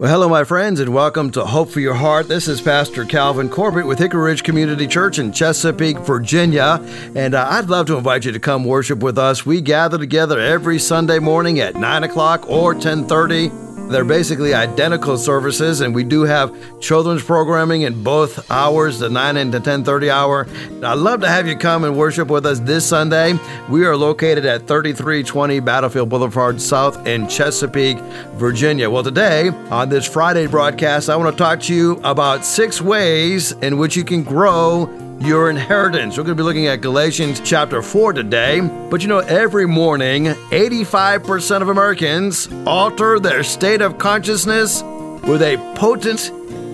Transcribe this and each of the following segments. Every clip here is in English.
Well, hello, my friends, and welcome to Hope for Your Heart. This is Pastor Calvin Corbett with Hickory Ridge Community Church in Chesapeake, Virginia. And uh, I'd love to invite you to come worship with us. We gather together every Sunday morning at 9 o'clock or 1030 they're basically identical services, and we do have children's programming in both hours, the 9 and the 10:30 hour. I'd love to have you come and worship with us this Sunday. We are located at 3320 Battlefield Boulevard South in Chesapeake, Virginia. Well, today on this Friday broadcast, I want to talk to you about six ways in which you can grow your inheritance. We're going to be looking at Galatians chapter 4 today. But you know, every morning, 85% of Americans alter their state of consciousness with a potent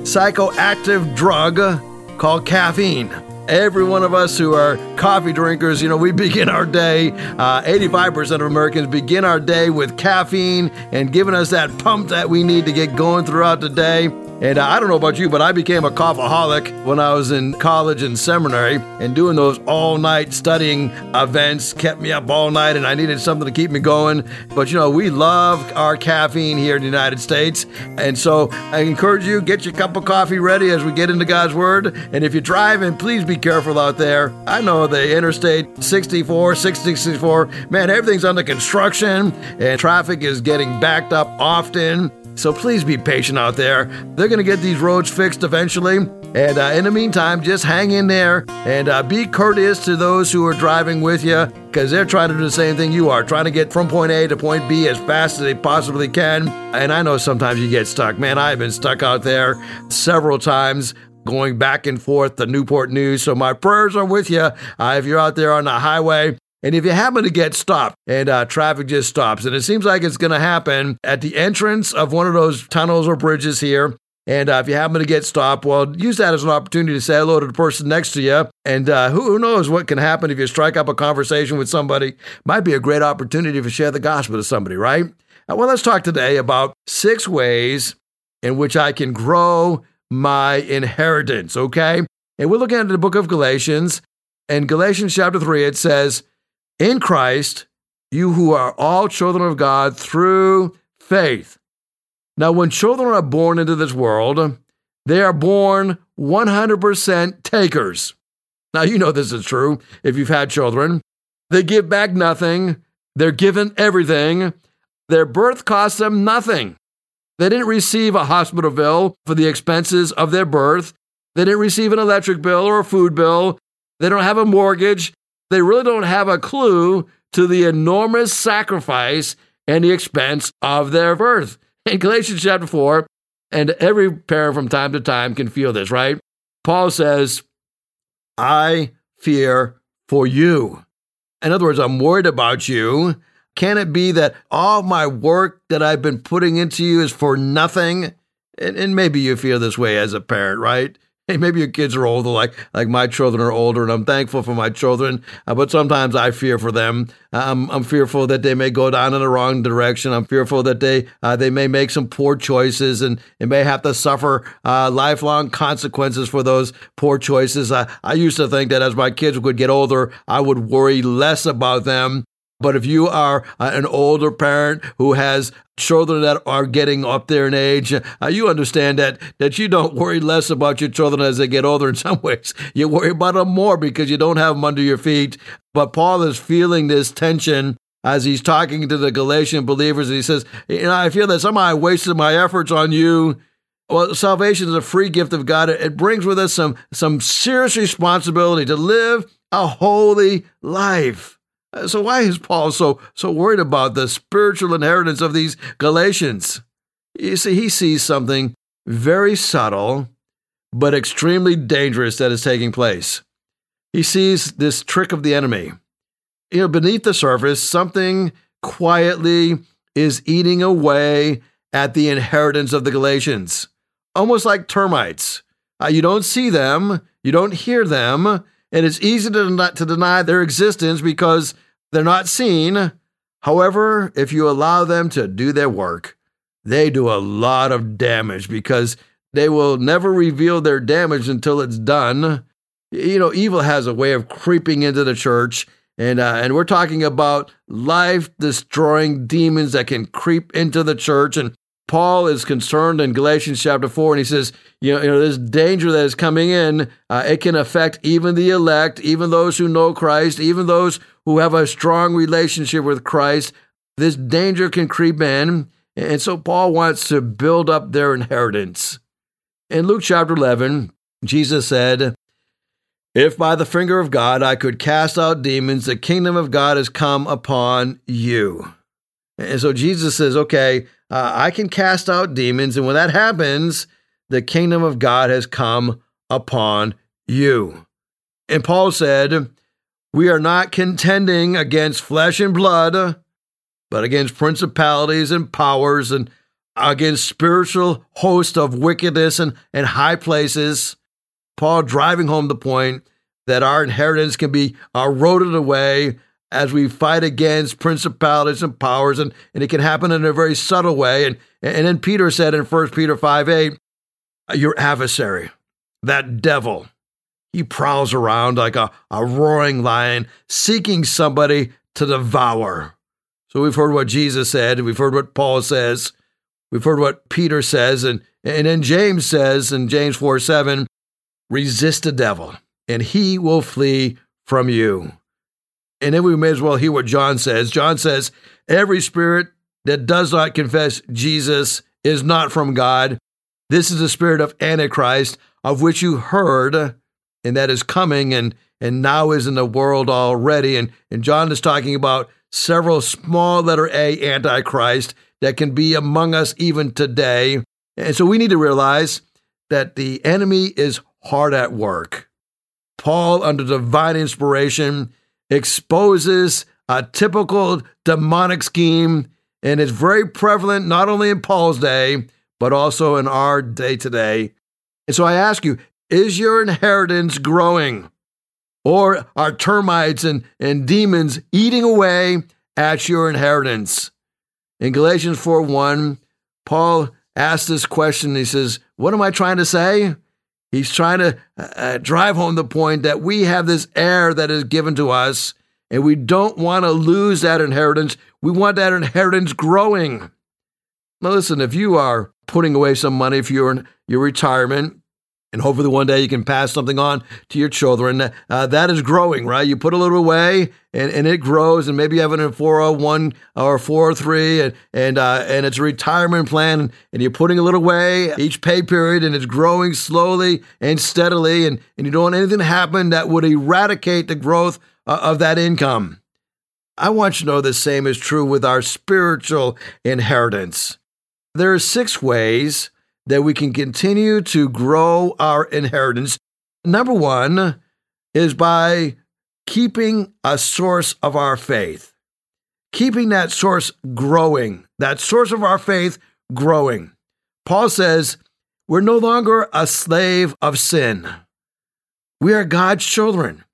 psychoactive drug called caffeine. Every one of us who are coffee drinkers, you know, we begin our day, uh, 85% of Americans begin our day with caffeine and giving us that pump that we need to get going throughout the day. And I don't know about you, but I became a coffeeholic when I was in college and seminary, and doing those all night studying events kept me up all night, and I needed something to keep me going. But you know, we love our caffeine here in the United States, and so I encourage you get your cup of coffee ready as we get into God's Word. And if you're driving, please be careful out there. I know the Interstate 64, 664, man, everything's under construction, and traffic is getting backed up often. So please be patient out there. They're going to get these roads fixed eventually. And uh, in the meantime, just hang in there and uh, be courteous to those who are driving with you because they're trying to do the same thing you are, trying to get from point A to point B as fast as they possibly can. And I know sometimes you get stuck. Man, I've been stuck out there several times going back and forth to Newport News. So my prayers are with you uh, if you're out there on the highway. And if you happen to get stopped and uh, traffic just stops, and it seems like it's going to happen at the entrance of one of those tunnels or bridges here, and uh, if you happen to get stopped, well, use that as an opportunity to say hello to the person next to you. And uh, who, who, knows what can happen if you strike up a conversation with somebody? Might be a great opportunity to share the gospel to somebody, right? Uh, well, let's talk today about six ways in which I can grow my inheritance, okay? And we're looking at the book of Galatians. In Galatians chapter 3, it says, in Christ, you who are all children of God through faith. Now, when children are born into this world, they are born 100% takers. Now, you know this is true if you've had children. They give back nothing, they're given everything. Their birth costs them nothing. They didn't receive a hospital bill for the expenses of their birth. They didn't receive an electric bill or a food bill. They don't have a mortgage they really don't have a clue to the enormous sacrifice and the expense of their birth. In Galatians chapter 4, and every parent from time to time can feel this, right? Paul says, I fear for you. In other words, I'm worried about you. Can it be that all my work that I've been putting into you is for nothing? And, and maybe you feel this way as a parent, right? Hey, maybe your kids are older, like like my children are older, and I'm thankful for my children. Uh, but sometimes I fear for them. I'm, I'm fearful that they may go down in the wrong direction. I'm fearful that they uh, they may make some poor choices and, and may have to suffer uh, lifelong consequences for those poor choices. I used to think that as my kids would get older, I would worry less about them but if you are uh, an older parent who has children that are getting up there in age, uh, you understand that that you don't worry less about your children as they get older. In some ways, you worry about them more because you don't have them under your feet. But Paul is feeling this tension as he's talking to the Galatian believers. and He says, "You know, I feel that somehow I wasted my efforts on you." Well, salvation is a free gift of God. It brings with us some some serious responsibility to live a holy life. Uh, so why is Paul so so worried about the spiritual inheritance of these Galatians? You see, he sees something very subtle but extremely dangerous that is taking place. He sees this trick of the enemy. You know, beneath the surface, something quietly is eating away at the inheritance of the Galatians, almost like termites. Uh, you don't see them, you don't hear them, and it's easy to, to deny their existence because they're not seen. However, if you allow them to do their work, they do a lot of damage because they will never reveal their damage until it's done. You know, evil has a way of creeping into the church, and uh, and we're talking about life destroying demons that can creep into the church and Paul is concerned in Galatians chapter 4, and he says, you know, you know this danger that is coming in, uh, it can affect even the elect, even those who know Christ, even those who have a strong relationship with Christ. This danger can creep in. And so Paul wants to build up their inheritance. In Luke chapter 11, Jesus said, If by the finger of God I could cast out demons, the kingdom of God has come upon you. And so Jesus says, Okay, uh, I can cast out demons. And when that happens, the kingdom of God has come upon you. And Paul said, We are not contending against flesh and blood, but against principalities and powers and against spiritual hosts of wickedness and, and high places. Paul driving home the point that our inheritance can be eroded away as we fight against principalities and powers, and, and it can happen in a very subtle way. And, and then Peter said in 1 Peter 5 8, your adversary, that devil, he prowls around like a, a roaring lion, seeking somebody to devour. So we've heard what Jesus said, we've heard what Paul says, we've heard what Peter says, and, and then James says in James 4 7, resist the devil, and he will flee from you. And then we may as well hear what John says. John says, Every spirit that does not confess Jesus is not from God. This is the spirit of Antichrist, of which you heard, and that is coming and, and now is in the world already. And, and John is talking about several small letter A Antichrist that can be among us even today. And so we need to realize that the enemy is hard at work. Paul, under divine inspiration, exposes a typical demonic scheme, and it's very prevalent not only in Paul's day, but also in our day today. And so I ask you, is your inheritance growing? Or are termites and, and demons eating away at your inheritance? In Galatians 4 1, Paul asks this question. He says, What am I trying to say? He's trying to uh, uh, drive home the point that we have this heir that is given to us, and we don't want to lose that inheritance. We want that inheritance growing. Now, listen, if you are putting away some money for your, your retirement, and hopefully one day you can pass something on to your children. Uh, that is growing, right? You put a little away and, and it grows, and maybe you have it in 401 or 403, and and uh, and it's a retirement plan, and you're putting a little away each pay period, and it's growing slowly and steadily, and, and you don't want anything to happen that would eradicate the growth uh, of that income. I want you to know the same is true with our spiritual inheritance. There are six ways that we can continue to grow our inheritance. Number one is by keeping a source of our faith, keeping that source growing, that source of our faith growing. Paul says, We're no longer a slave of sin. We are God's children.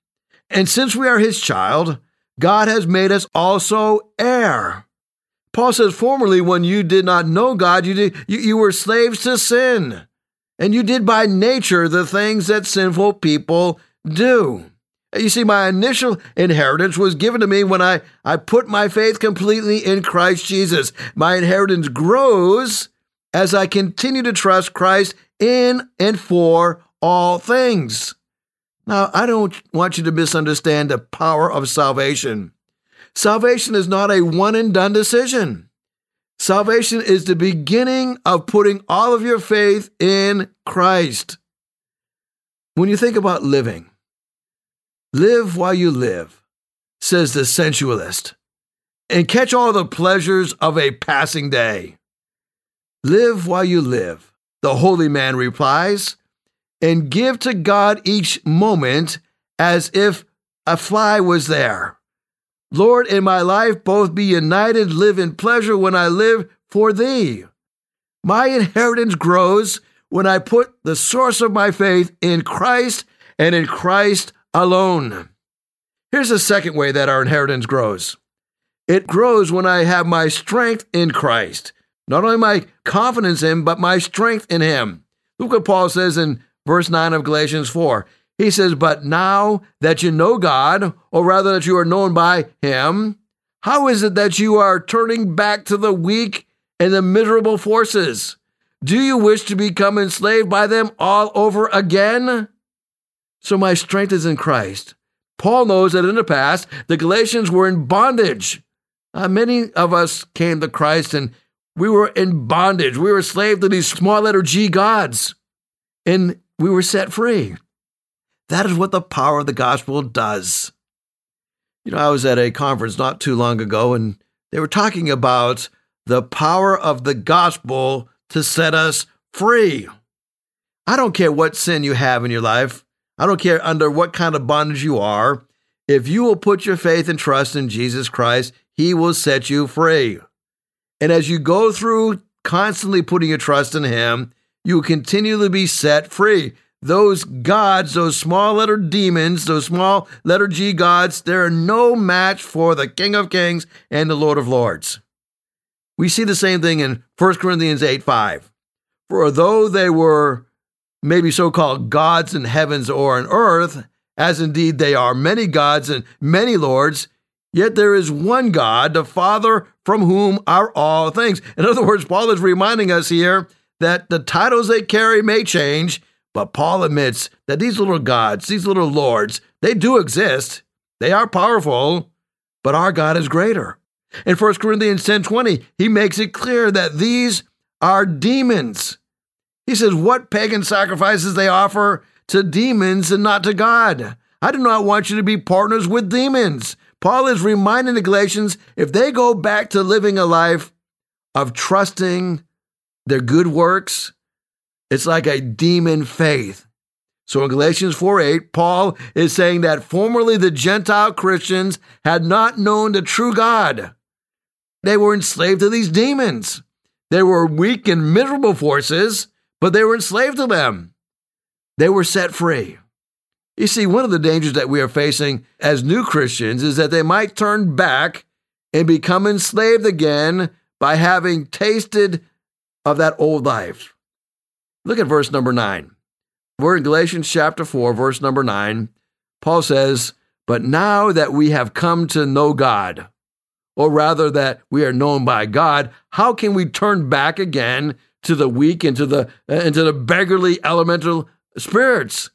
And since we are his child, God has made us also heir. Paul says, Formerly, when you did not know God, you, did, you, you were slaves to sin, and you did by nature the things that sinful people do. You see, my initial inheritance was given to me when I, I put my faith completely in Christ Jesus. My inheritance grows as I continue to trust Christ in and for all things. Now, I don't want you to misunderstand the power of salvation. Salvation is not a one and done decision. Salvation is the beginning of putting all of your faith in Christ. When you think about living, live while you live, says the sensualist, and catch all the pleasures of a passing day. Live while you live, the holy man replies, and give to God each moment as if a fly was there. Lord, in my life, both be united, live in pleasure when I live for thee. My inheritance grows when I put the source of my faith in Christ and in Christ alone. Here's the second way that our inheritance grows it grows when I have my strength in Christ. Not only my confidence in, him, but my strength in Him. Look what Paul says in verse 9 of Galatians 4. He says, But now that you know God, or rather that you are known by Him, how is it that you are turning back to the weak and the miserable forces. Do you wish to become enslaved by them all over again? So my strength is in Christ. Paul knows that in the past, the Galatians were in bondage. Uh, many of us came to Christ and we were in bondage. We were slave to these small letter G gods, and we were set free. That is what the power of the gospel does. You know, I was at a conference not too long ago, and they were talking about the power of the gospel to set us free. I don't care what sin you have in your life. I don't care under what kind of bondage you are. If you will put your faith and trust in Jesus Christ, He will set you free. And as you go through constantly putting your trust in Him, you will continually be set free. Those gods, those small letter demons, those small letter G gods, they're no match for the King of Kings and the Lord of Lords. We see the same thing in 1 Corinthians 8 5. For though they were maybe so called gods in heavens or on earth, as indeed they are many gods and many lords, yet there is one God, the Father, from whom are all things. In other words, Paul is reminding us here that the titles they carry may change, but Paul admits that these little gods, these little lords, they do exist. They are powerful, but our God is greater. In 1 Corinthians 10 20, he makes it clear that these are demons. He says, What pagan sacrifices they offer to demons and not to God. I do not want you to be partners with demons. Paul is reminding the Galatians if they go back to living a life of trusting their good works, it's like a demon faith. So in Galatians 4 8, Paul is saying that formerly the Gentile Christians had not known the true God. They were enslaved to these demons. They were weak and miserable forces but they were enslaved to them. They were set free. You see, one of the dangers that we are facing as new Christians is that they might turn back and become enslaved again by having tasted of that old life. Look at verse number nine. We're in Galatians chapter 4, verse number 9. Paul says, But now that we have come to know God, or rather that we are known by God, how can we turn back again to the weak and to the uh, and to the beggarly elemental spirits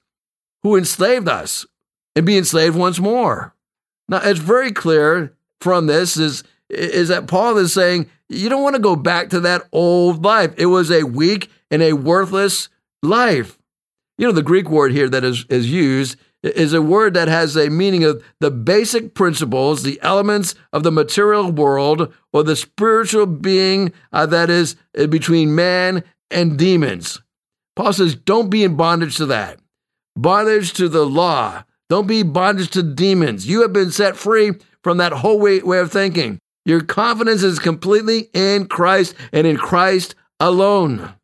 who enslaved us and be enslaved once more. Now it's very clear from this is is that Paul is saying you don't want to go back to that old life. It was a weak and a worthless life. You know, the Greek word here that is, is used is a word that has a meaning of the basic principles, the elements of the material world, or the spiritual being uh, that is uh, between man and demons. Paul says, don't be in bondage to that. Bondage to the law. Don't be bondage to demons. You have been set free from that whole way, way of thinking. Your confidence is completely in Christ and in Christ alone.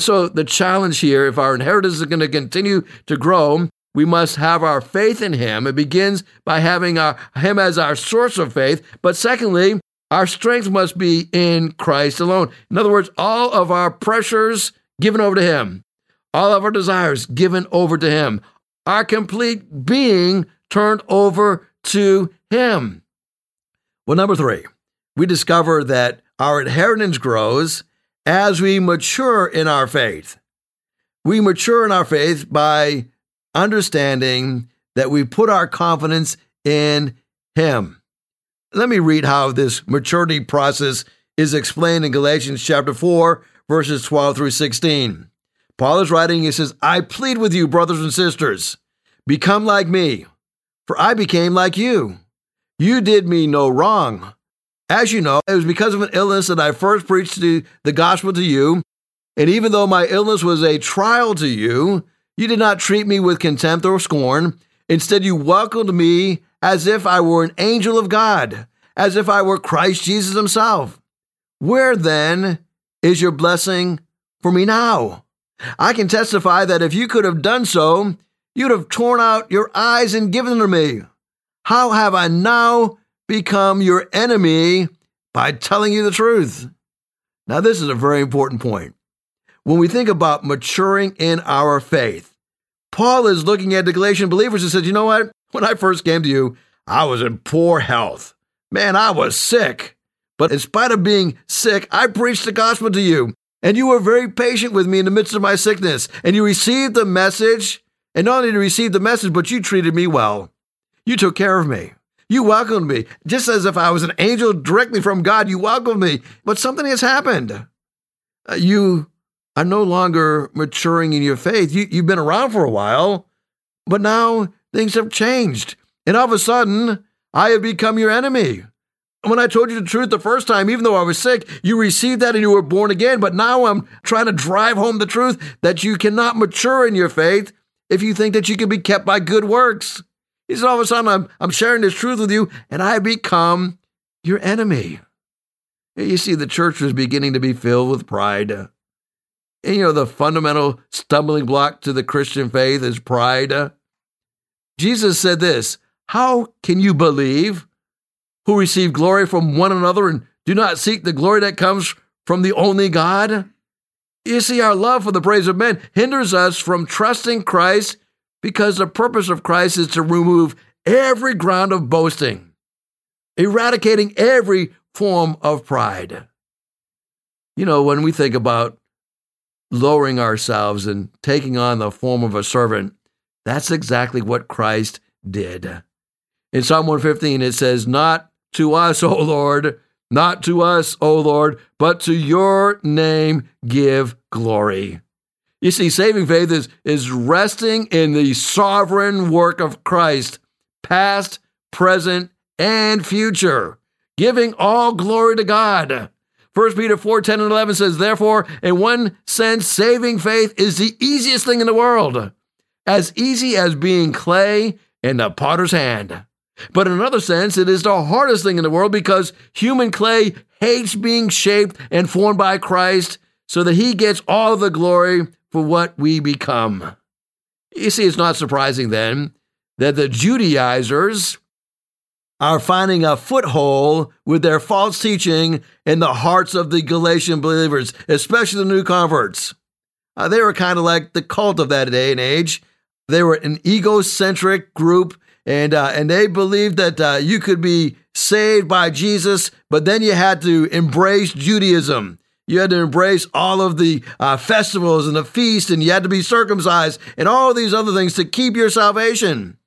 So, the challenge here, if our inheritance is going to continue to grow, we must have our faith in Him. It begins by having our, Him as our source of faith. But secondly, our strength must be in Christ alone. In other words, all of our pressures given over to Him, all of our desires given over to Him, our complete being turned over to Him. Well, number three, we discover that our inheritance grows as we mature in our faith. We mature in our faith by understanding that we put our confidence in Him. Let me read how this maturity process is explained in Galatians chapter 4, verses 12 through 16. Paul is writing, he says, I plead with you, brothers and sisters, become like me, for I became like you. You did me no wrong. As you know, it was because of an illness that I first preached the, the gospel to you. And even though my illness was a trial to you, you did not treat me with contempt or scorn. Instead, you welcomed me as if I were an angel of God, as if I were Christ Jesus himself. Where then is your blessing for me now? I can testify that if you could have done so, you'd have torn out your eyes and given them to me. How have I now become your enemy by telling you the truth? Now, this is a very important point when we think about maturing in our faith. Paul is looking at the Galatian believers and says, You know what? When I first came to you, I was in poor health. Man, I was sick. But in spite of being sick, I preached the gospel to you. And you were very patient with me in the midst of my sickness. And you received the message. And not only did you receive the message, but you treated me well. You took care of me. You welcomed me, just as if I was an angel directly from God. You welcomed me. But something has happened. Uh, you are no longer maturing in your faith. You, you've been around for a while, but now things have changed. And all of a sudden, I have become your enemy. When I told you the truth the first time, even though I was sick, you received that and you were born again. But now I'm trying to drive home the truth that you cannot mature in your faith if you think that you can be kept by good works. He said, all of a sudden, I'm, I'm sharing this truth with you and I become your enemy. You see, the church was beginning to be filled with pride. And you know, the fundamental stumbling block to the Christian faith is pride. Jesus said this How can you believe who receive glory from one another and do not seek the glory that comes from the only God? You see, our love for the praise of men hinders us from trusting Christ because the purpose of Christ is to remove every ground of boasting, eradicating every form of pride. You know, when we think about lowering ourselves and taking on the form of a servant, that's exactly what Christ did. In Psalm 115, it says, Not to us, O Lord, not to us, O Lord, but to your name give glory. You see, saving faith is, is resting in the sovereign work of Christ, past, present, and future, giving all glory to God. 1 Peter 4 10 and 11 says, Therefore, in one sense, saving faith is the easiest thing in the world, as easy as being clay in the potter's hand. But in another sense, it is the hardest thing in the world because human clay hates being shaped and formed by Christ so that he gets all the glory for what we become. You see, it's not surprising then that the Judaizers are finding a foothold with their false teaching in the hearts of the Galatian believers, especially the new converts. Uh, they were kind of like the cult of that day and age. They were an egocentric group, and uh, and they believed that uh, you could be saved by Jesus, but then you had to embrace Judaism. You had to embrace all of the uh, festivals and the feast, and you had to be circumcised and all these other things to keep your salvation.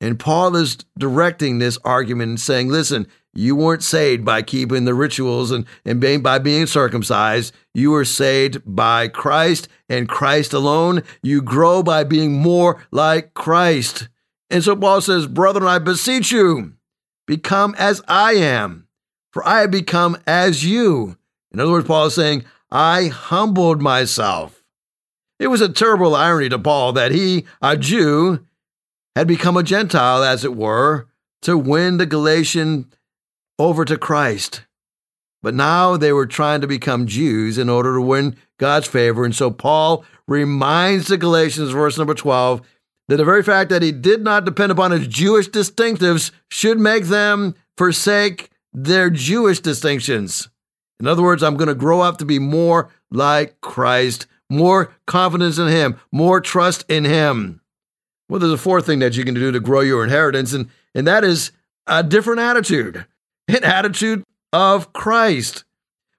And Paul is directing this argument and saying, listen, you weren't saved by keeping the rituals and, and being, by being circumcised. You were saved by Christ and Christ alone. You grow by being more like Christ. And so Paul says, Brethren, I beseech you, become as I am, for I have become as you. In other words, Paul is saying, I humbled myself. It was a terrible irony to Paul that he, a Jew, had become a Gentile, as it were, to win the Galatian over to Christ. But now they were trying to become Jews in order to win God's favor. And so Paul reminds the Galatians, verse number 12, that the very fact that he did not depend upon his Jewish distinctives should make them forsake their Jewish distinctions. In other words, I'm going to grow up to be more like Christ, more confidence in Him, more trust in Him. Well, there's a fourth thing that you can do to grow your inheritance, and, and that is a different attitude, an attitude of Christ.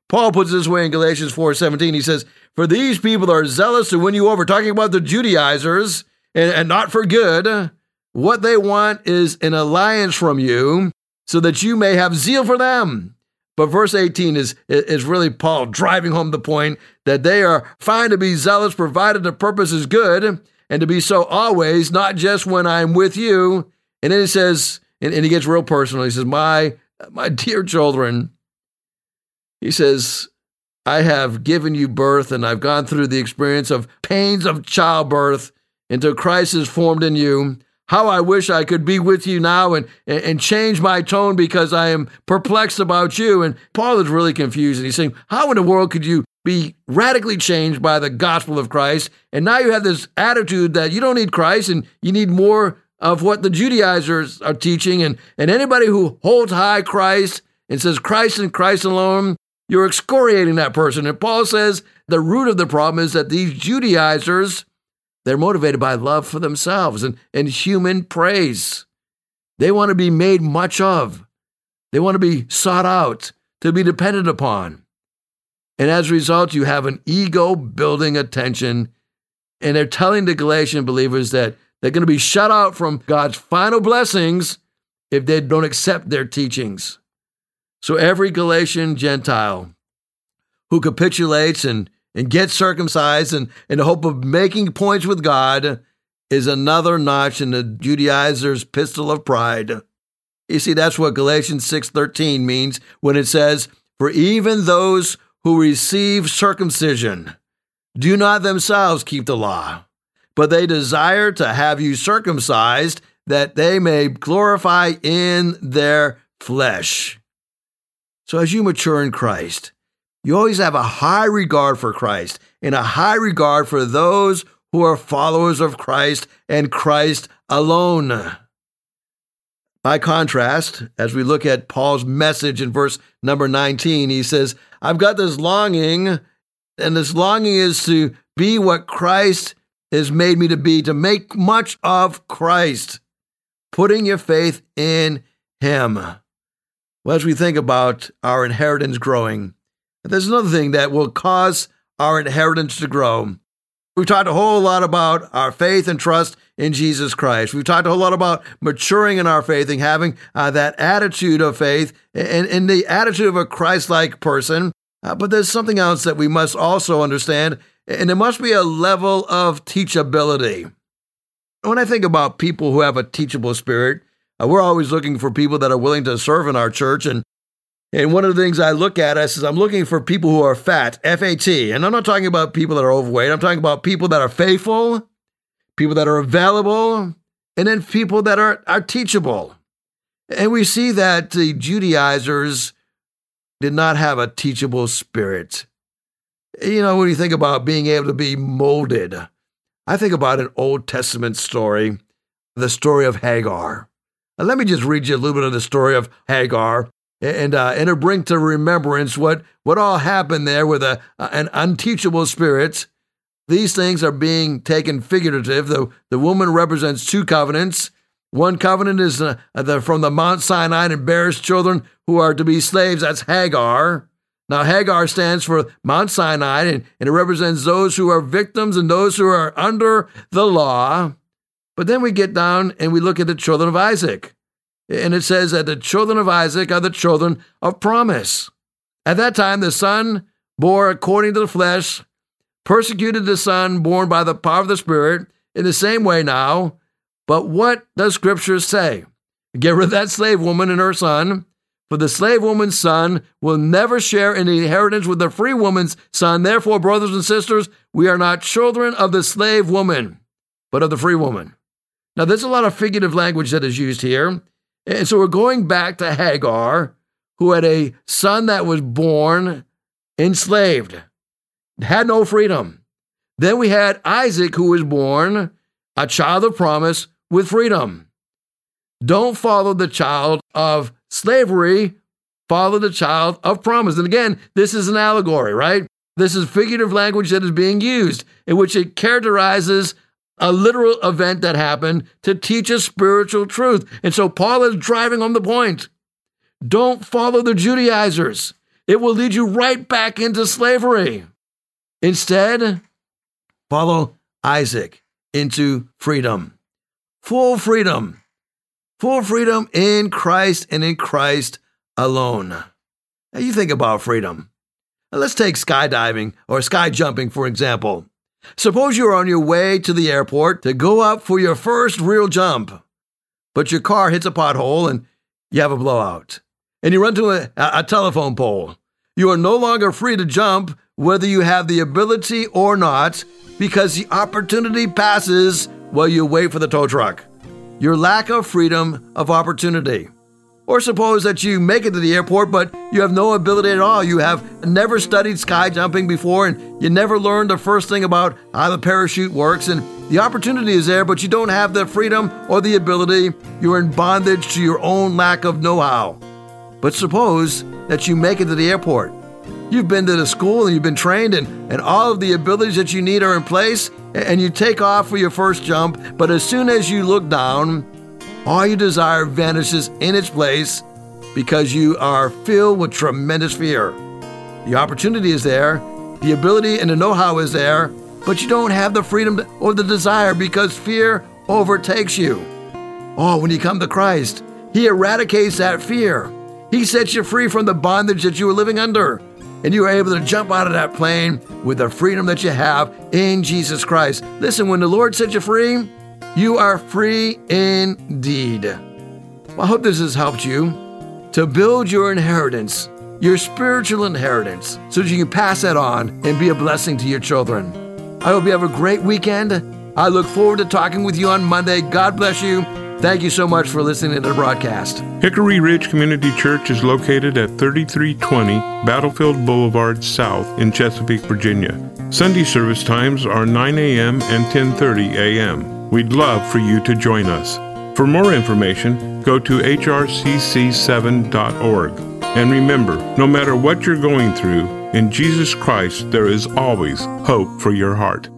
Paul puts it this way in Galatians 4:17. He says, For these people are zealous to win you over, talking about the Judaizers, and, and not for good. What they want is an alliance from you, so that you may have zeal for them. But verse 18 is, is really Paul driving home the point that they are fine to be zealous provided the purpose is good and to be so always, not just when I'm with you. And then he says, and, and he gets real personal. He says, My my dear children, he says, I have given you birth and I've gone through the experience of pains of childbirth until Christ is formed in you. How I wish I could be with you now and, and change my tone because I am perplexed about you. And Paul is really confused. And he's saying, How in the world could you be radically changed by the gospel of Christ? And now you have this attitude that you don't need Christ and you need more of what the Judaizers are teaching. And, and anybody who holds high Christ and says Christ and Christ alone, you're excoriating that person. And Paul says the root of the problem is that these Judaizers they're motivated by love for themselves and, and human praise. They want to be made much of. They want to be sought out to be dependent upon. And as a result, you have an ego building attention. And they're telling the Galatian believers that they're going to be shut out from God's final blessings if they don't accept their teachings. So every Galatian Gentile who capitulates and, and get circumcised and in the hope of making points with God is another notch in the Judaizer's pistol of pride. You see, that's what Galatians 6:13 means when it says, For even those who receive circumcision do not themselves keep the law, but they desire to have you circumcised that they may glorify in their flesh. So as you mature in Christ, you always have a high regard for Christ and a high regard for those who are followers of Christ and Christ alone. By contrast, as we look at Paul's message in verse number 19, he says, I've got this longing, and this longing is to be what Christ has made me to be, to make much of Christ, putting your faith in Him. Well, as we think about our inheritance growing, there's another thing that will cause our inheritance to grow. We've talked a whole lot about our faith and trust in Jesus Christ. We've talked a whole lot about maturing in our faith and having uh, that attitude of faith and, and the attitude of a Christ like person. Uh, but there's something else that we must also understand, and it must be a level of teachability. When I think about people who have a teachable spirit, uh, we're always looking for people that are willing to serve in our church and and one of the things I look at is I'm looking for people who are fat, F A T. And I'm not talking about people that are overweight. I'm talking about people that are faithful, people that are available, and then people that are, are teachable. And we see that the Judaizers did not have a teachable spirit. You know, when you think about being able to be molded, I think about an Old Testament story, the story of Hagar. Let me just read you a little bit of the story of Hagar and uh, and to bring to remembrance what what all happened there with a an unteachable spirit. These things are being taken figurative. The the woman represents two covenants. One covenant is uh, the, from the Mount Sinai and bears children who are to be slaves. That's Hagar. Now, Hagar stands for Mount Sinai, and, and it represents those who are victims and those who are under the law. But then we get down and we look at the children of Isaac. And it says that the children of Isaac are the children of promise. At that time, the son bore according to the flesh, persecuted the son born by the power of the Spirit, in the same way now. But what does Scripture say? Get rid of that slave woman and her son, for the slave woman's son will never share in the inheritance with the free woman's son. Therefore, brothers and sisters, we are not children of the slave woman, but of the free woman. Now, there's a lot of figurative language that is used here. And so we're going back to Hagar, who had a son that was born enslaved, had no freedom. Then we had Isaac, who was born a child of promise with freedom. Don't follow the child of slavery, follow the child of promise. And again, this is an allegory, right? This is figurative language that is being used in which it characterizes a literal event that happened to teach a spiritual truth. And so Paul is driving on the point. Don't follow the Judaizers. It will lead you right back into slavery. Instead, follow Isaac into freedom. Full freedom. Full freedom in Christ and in Christ alone. Now you think about freedom. Now let's take skydiving or sky jumping, for example. Suppose you're on your way to the airport to go up for your first real jump, but your car hits a pothole and you have a blowout, and you run to a, a telephone pole. You are no longer free to jump whether you have the ability or not because the opportunity passes while you wait for the tow truck. Your lack of freedom of opportunity. Or suppose that you make it to the airport, but you have no ability at all. You have never studied sky jumping before, and you never learned the first thing about how the parachute works. And the opportunity is there, but you don't have the freedom or the ability. You're in bondage to your own lack of know how. But suppose that you make it to the airport. You've been to the school and you've been trained, and, and all of the abilities that you need are in place, and you take off for your first jump. But as soon as you look down, all your desire vanishes in its place, because you are filled with tremendous fear. The opportunity is there, the ability and the know how is there, but you don't have the freedom or the desire because fear overtakes you. Oh, when you come to Christ, He eradicates that fear. He sets you free from the bondage that you were living under. And you are able to jump out of that plane with the freedom that you have in Jesus Christ. Listen, when the Lord sets you free, you are free indeed. Well, I hope this has helped you to build your inheritance, your spiritual inheritance, so that you can pass that on and be a blessing to your children. I hope you have a great weekend. I look forward to talking with you on Monday. God bless you. Thank you so much for listening to the broadcast. Hickory Ridge Community Church is located at 3320 Battlefield Boulevard South in Chesapeake, Virginia. Sunday service times are 9 a.m. and 10:30 a.m. We'd love for you to join us. For more information, go to hrcc7.org. And remember, no matter what you're going through, in Jesus Christ there is always hope for your heart.